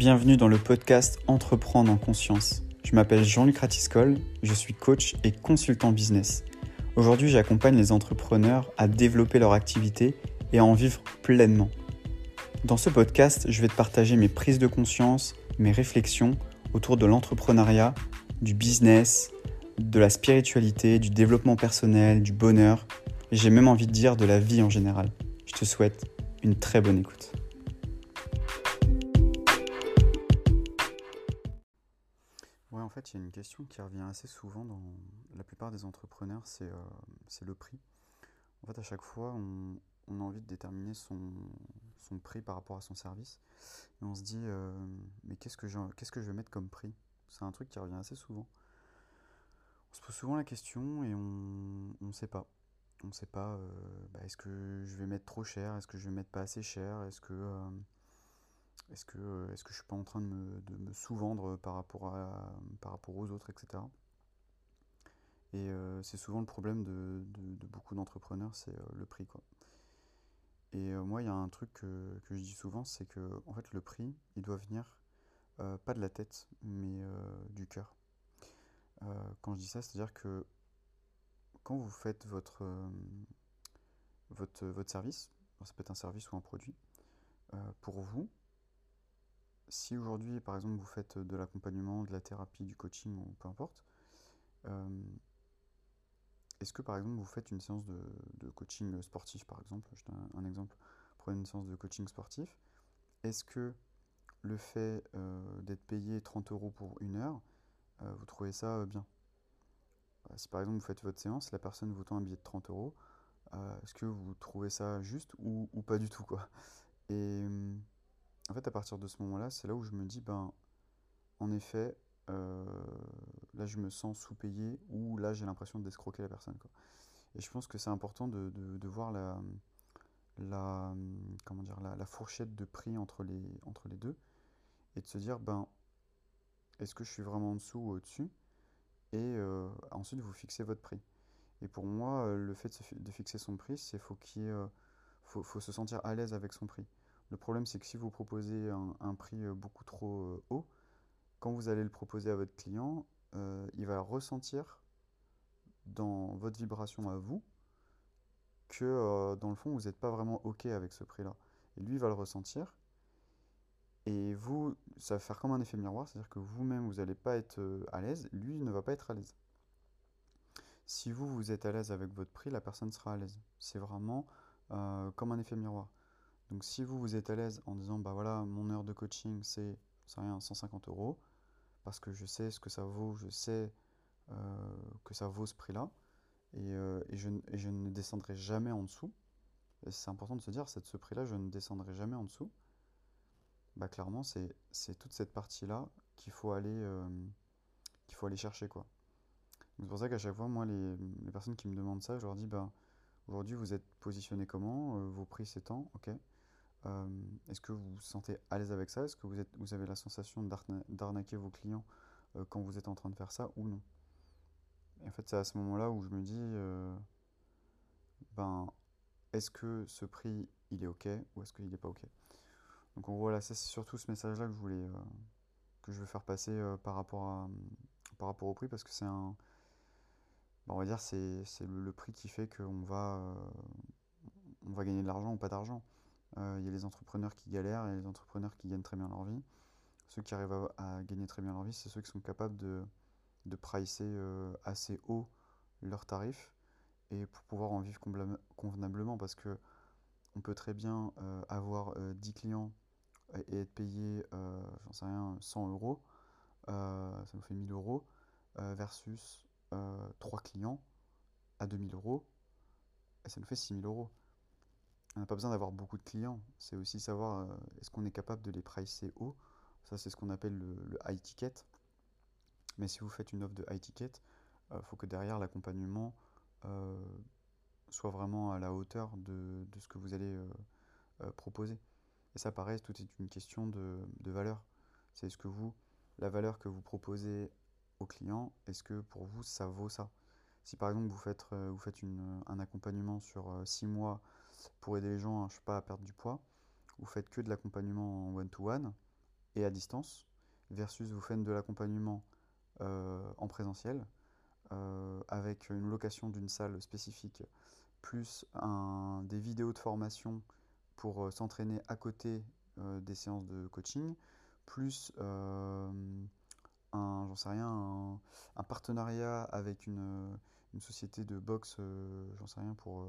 Bienvenue dans le podcast Entreprendre en conscience. Je m'appelle Jean-Luc Ratiscol, je suis coach et consultant business. Aujourd'hui, j'accompagne les entrepreneurs à développer leur activité et à en vivre pleinement. Dans ce podcast, je vais te partager mes prises de conscience, mes réflexions autour de l'entrepreneuriat, du business, de la spiritualité, du développement personnel, du bonheur, et j'ai même envie de dire de la vie en général. Je te souhaite une très bonne écoute. Il y a une question qui revient assez souvent dans la plupart des entrepreneurs, c'est euh, le prix. En fait, à chaque fois, on, a envie de déterminer son, prix par rapport à son service. Et on se dit, euh, mais qu'est-ce que, qu'est-ce que je vais mettre comme prix? C'est un truc qui revient assez souvent. On se pose souvent la question et on ne sait pas on ne sait pas, euh, bah, est-ce que je vais mettre trop cher, est-ce que je vais mettre pas assez cher, est-ce que, est-ce que, euh, est-ce que je suis pas en train de me, sous-vendre par rapport, par rapport aux autres, etc. Et c'est souvent le problème de, beaucoup d'entrepreneurs, c'est le prix. Quoi. Et moi, il y a un truc que, je dis souvent, c'est que en fait, le prix, il doit venir pas de la tête, mais du cœur. quand je dis ça, c'est-à-dire que quand vous faites votre, euh, votre, votre service, ça peut être un service ou un produit, euh, pour vous, si aujourd'hui, par exemple, vous faites de l'accompagnement, de la thérapie, du coaching ou peu importe, euh, est-ce que par exemple vous faites une séance de, coaching sportif, par exemple, je donne un, exemple, prenez une séance de coaching sportif, est-ce que le fait d'être payé 30 euros pour une heure, vous trouvez ça bien? Euh, si par exemple vous faites votre séance, la personne vous tend un billet de 30 euros, euh, est-ce que vous trouvez ça juste ou, pas du tout en fait, à partir de ce moment-là, c'est là où je me dis, ben, en effet, euh, là je me sens sous-payé ou là j'ai l'impression d'escroquer la personne. Quoi. Et je pense que c'est important de, voir la, la, comment dire, la, fourchette de prix entre les, entre les deux et de se dire, ben, est-ce que je suis vraiment en dessous ou au-dessus? Et euh, ensuite vous fixez votre prix. Et pour moi, euh, le fait de, fixer son prix, c'est faut qu'il faut, se sentir à l'aise avec son prix. Le problème, c'est que si vous proposez un, prix beaucoup trop haut, quand vous allez le proposer à votre client, il va ressentir dans votre vibration à vous que dans le fond, vous n'êtes pas vraiment OK avec ce prix-là. Et lui, il va le ressentir. Et vous, ça va faire comme un effet miroir, c'est-à-dire que vous-même, vous n'allez pas être euh, à l'aise, lui ne va pas être à l'aise. Si vous, vous êtes à l'aise avec votre prix, la personne sera à l'aise. C'est vraiment euh, comme un effet miroir. Donc si vous, vous êtes à l'aise en disant, bah voilà, mon heure de coaching, c'est, rien, 150 euros, parce que je sais ce que ça vaut, je sais euh, que ça vaut ce prix-là, et, je, et, je, ne descendrai jamais en dessous. Et c'est important de se dire, c'est de ce prix-là, je ne descendrai jamais en dessous bah clairement c'est toute cette partie-là qu'il faut aller euh, qu'il faut aller chercher quoi. C'est pour ça qu'à chaque fois moi les, les, personnes qui me demandent ça, je leur dis bah aujourd'hui vous êtes positionné comment, euh, vos prix s'étendent, ok. Euh, est-ce que vous vous sentez à l'aise avec ça? Est-ce que vous, avez la sensation d'arnaquer vos clients quand vous êtes en train de faire ça ou non? Et en fait c'est à ce moment-là où je me dis ben est-ce que ce prix il est ok ou est-ce qu'il n'est pas ok? Donc voilà, c'est surtout ce message-là que je voulais euh, que je veux faire passer euh, par rapport au prix parce que c'est un bah, on va dire c'est le, prix qui fait qu'on va euh, on va gagner de l'argent ou pas d'argent. Il y a les entrepreneurs qui galèrent et les entrepreneurs qui gagnent très bien leur vie. Ceux qui arrivent à, gagner très bien leur vie, c'est ceux qui sont capables de, de pricer assez haut leurs tarifs et pour pouvoir en vivre convenablement parce que on peut très bien avoir 10 clients et être payé, euh, j'en sais rien, 100 euros, euh, ça nous fait 1000 euros, euh, versus 3 clients à 2000 euros, et ça nous fait 6000 euros. On n'a pas besoin d'avoir beaucoup de clients, c'est aussi savoir est-ce qu'on est capable de les pricer haut. Ça, c'est ce qu'on appelle le, high ticket. Mais si vous faites une offre de high ticket, il faut que derrière l'accompagnement soit vraiment à la hauteur de, de ce que vous allez proposer. Et ça, pareil, tout est une question de, valeur. C'est est-ce que vous, la valeur que vous proposez au client, est-ce que pour vous, ça vaut ça? Si par exemple, vous faites, euh, vous faites un accompagnement sur 6 euh, mois pour aider les gens, je sais pas, à perdre du poids, vous faites que de l'accompagnement en one-to-one, et à distance, versus vous faites de l'accompagnement en présentiel, avec une location d'une salle spécifique, plus des vidéos de formation pour s'entraîner à côté des séances de coaching, plus un, j'en sais rien, un, partenariat avec une, société de boxe, euh, j'en sais rien, pour,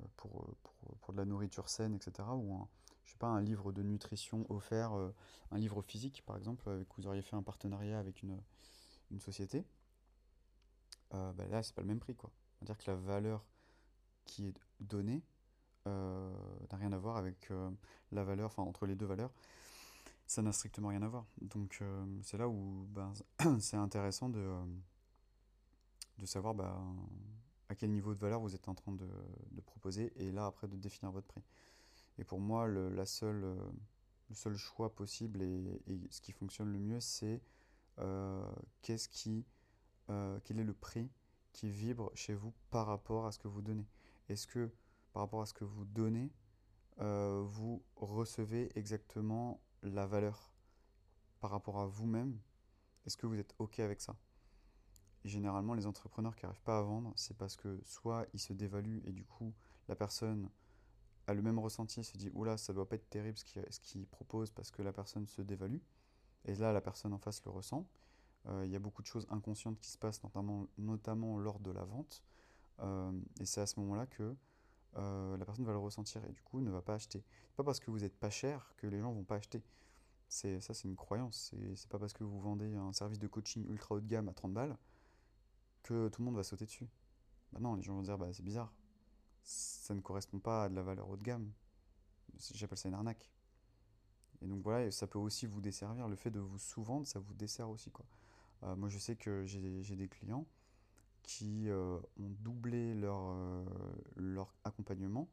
euh, pour, pour, de la nourriture saine, etc. Ou un, je sais pas, un livre de nutrition offert, euh, un livre physique par exemple, avec, vous auriez fait un partenariat avec une, une société, bah là c'est pas le même prix quoi. C'est-à-dire que la valeur qui est donnée n'a rien à voir avec la valeur, enfin entre les deux valeurs ça n'a strictement rien à voir. Donc euh, c'est là où ben, c'est intéressant de, euh, de savoir ben, à quel niveau de valeur vous êtes en train de, proposer et là après de définir votre prix. Et pour moi, le, euh, seul choix possible et, ce qui fonctionne le mieux, c'est qu'est-ce qui, quel est le prix qui vibre chez vous par rapport à ce que vous donnez. Est-ce que par rapport à ce que vous donnez, vous recevez exactement la valeur par rapport à vous-même, est-ce que vous êtes OK avec ça? Généralement, les entrepreneurs qui n'arrivent pas à vendre, c'est parce que soit ils se dévaluent et du coup, la personne a le même ressenti, se dit Oula, ça doit pas être terrible ce qu'il propose parce que la personne se dévalue. Et là, la personne en face le ressent. Euh, il y a beaucoup de choses inconscientes qui se passent, notamment, lors de la vente. Euh, et c'est à ce moment-là que euh, la personne va le ressentir et du coup ne va pas acheter. C'est pas parce que vous n'êtes pas cher que les gens vont pas acheter. Ça, c'est une croyance. C'est pas parce que vous vendez un service de coaching ultra haut de gamme à 30 balles que tout le monde va sauter dessus. Bah non, les gens vont dire bah, c'est bizarre. Ça ne correspond pas à de la valeur haut de gamme. J'appelle ça une arnaque. Et donc voilà, ça peut aussi vous desservir. Le fait de vous sous-vendre, ça vous dessert aussi. Quoi. Euh, moi, je sais que j'ai, des clients qui euh, ont doublé leur, euh, leur accompagnement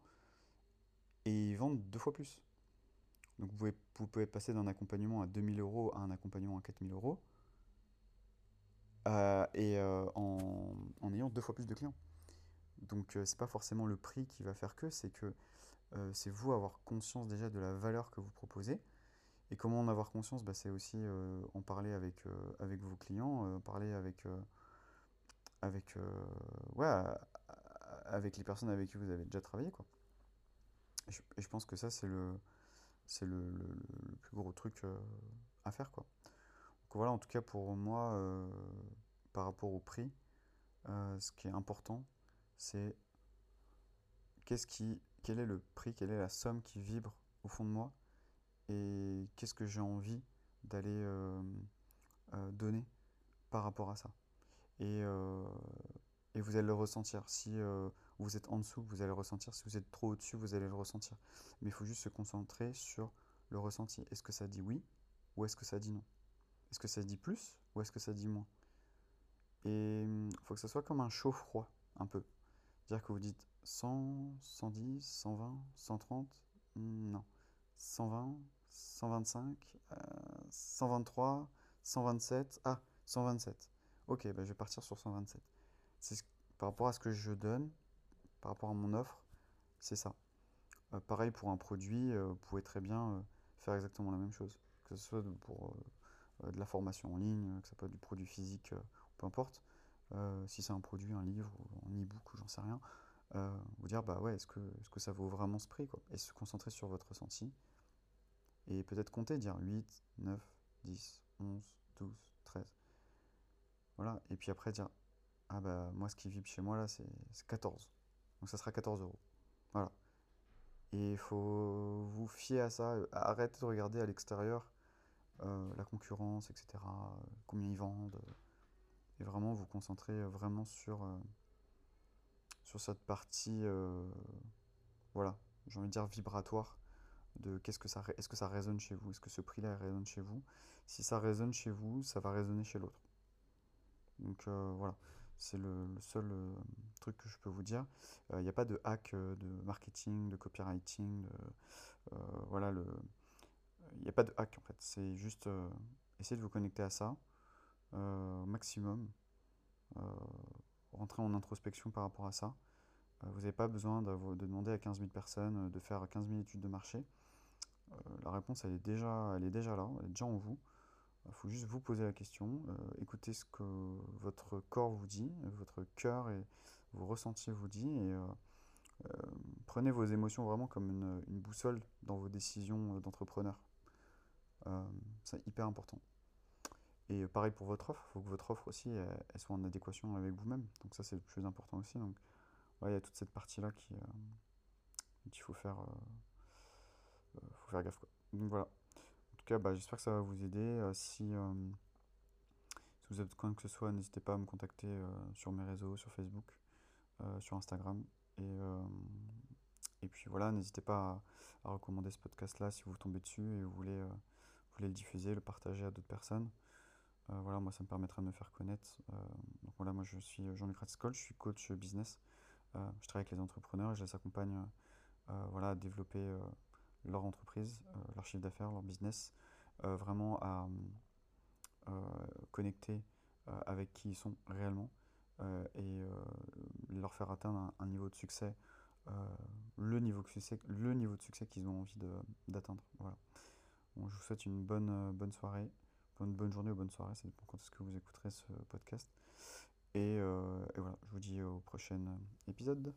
et ils vendent deux fois plus. Donc vous pouvez, vous pouvez passer d'un accompagnement à 2000 euros à un accompagnement à 4000 euros et en, en, ayant deux fois plus de clients. Donc c'est pas forcément le prix qui va faire que, c'est que c'est vous avoir conscience déjà de la valeur que vous proposez. Et comment en avoir conscience? Bah, C'est aussi en parler avec, avec vos clients, en parler avec avec, euh, ouais, avec les personnes avec qui vous avez déjà travaillé. Quoi. Et, je, pense que ça, c'est le, c'est le, le, plus gros truc euh, à faire. Quoi. Voilà, en tout cas pour moi, euh, par rapport au prix, ce qui est important, c'est qu'est-ce qui, quel est le prix, quelle est la somme qui vibre au fond de moi et qu'est-ce que j'ai envie d'aller donner par rapport à ça et, euh, et vous allez le ressentir. Si euh, vous êtes en dessous, vous allez le ressentir. Si vous êtes trop au-dessus, vous allez le ressentir. Mais il faut juste se concentrer sur le ressenti. Est-ce que ça dit oui ou est-ce que ça dit non? Est-ce que ça dit plus ou est-ce que ça dit moins? Et il hum, faut que ça soit comme un chaud-froid, un peu. C'est-à-dire que vous dites 100, 110, 120, 130, non. 120, 125, 123, 127, ah, 127 ok, bah, je vais partir sur 127. C'est par rapport à ce que je donne, par rapport à mon offre, c'est ça. Euh, pareil pour un produit, euh, vous pouvez très bien euh, faire exactement la même chose. Que ce soit pour de la formation en ligne, que ce soit du produit physique, peu importe. si c'est un produit, un livre, un e-book, j'en sais rien, vous dire bah ouais, est-ce que, est que ça vaut vraiment ce prix quoi? Et se concentrer sur votre ressenti. Et peut-être compter, dire 8, 9, 10, 11, 12, 13. Voilà, et puis après dire, ah bah moi ce qui vibre chez moi là c'est 14. Donc ça sera 14 euros. Voilà. Et il faut vous fier à ça, arrêtez de regarder à l'extérieur euh, la concurrence, etc., combien ils vendent, et vraiment vous concentrer vraiment sur, euh, cette partie, euh, voilà, j'ai envie de dire vibratoire, de qu'est-ce que ça, est-ce que ça résonne chez vous, est-ce que ce prix-là résonne chez vous? Si ça résonne chez vous, ça va résonner chez l'autre. Donc euh, voilà, c'est le, seul euh, truc que je peux vous dire. Il euh, n'y a pas de hack de marketing, de copywriting, voilà, le... il n'y a pas de hack en fait. C'est juste essayer de vous connecter à ça au maximum. rentrer en introspection par rapport à ça. vous n'avez pas besoin de, de, demander à 15 000 personnes de faire 15 000 études de marché. la réponse, elle est déjà, elle est déjà là, elle est déjà en vous. Il faut juste vous poser la question, écoutez ce que votre corps vous dit, votre cœur et vos ressentis vous dit, et prenez vos émotions vraiment comme une boussole dans vos décisions d'entrepreneur. C'est hyper important. Et pareil pour votre offre, il faut que votre offre aussi elle, soit en adéquation avec vous-même. Donc ça c'est le plus important aussi. Donc il y a toute cette partie-là qui euh, qu'il faut faire, euh, euh, faut faire gaffe. Quoi. Donc voilà. En tout cas, bah, j'espère que ça va vous aider. si, si vous avez besoin que ce soit, n'hésitez pas à me contacter sur mes réseaux, sur Facebook, sur Instagram. Et, et puis voilà, n'hésitez pas à, recommander ce podcast-là si vous tombez dessus et vous voulez, le diffuser, le partager à d'autres personnes. Euh, voilà, moi ça me permettra de me faire connaître. Euh, donc voilà, moi je suis Jean-Luc Ratzkoll, je suis coach business. Euh, je travaille avec les entrepreneurs et je les accompagne voilà, à développer leur entreprise, leur chiffre d'affaires, leur business, vraiment à connecter avec qui ils sont réellement et leur faire atteindre un, niveau de succès, le, niveau de succès le niveau de succès qu'ils ont envie d'atteindre. Voilà. Je vous souhaite une bonne, bonne soirée bonne, bonne journée ou bonne soirée, ça dépend quand est-ce que vous écouterez ce podcast. Et, euh, et voilà, je vous dis au prochain épisode.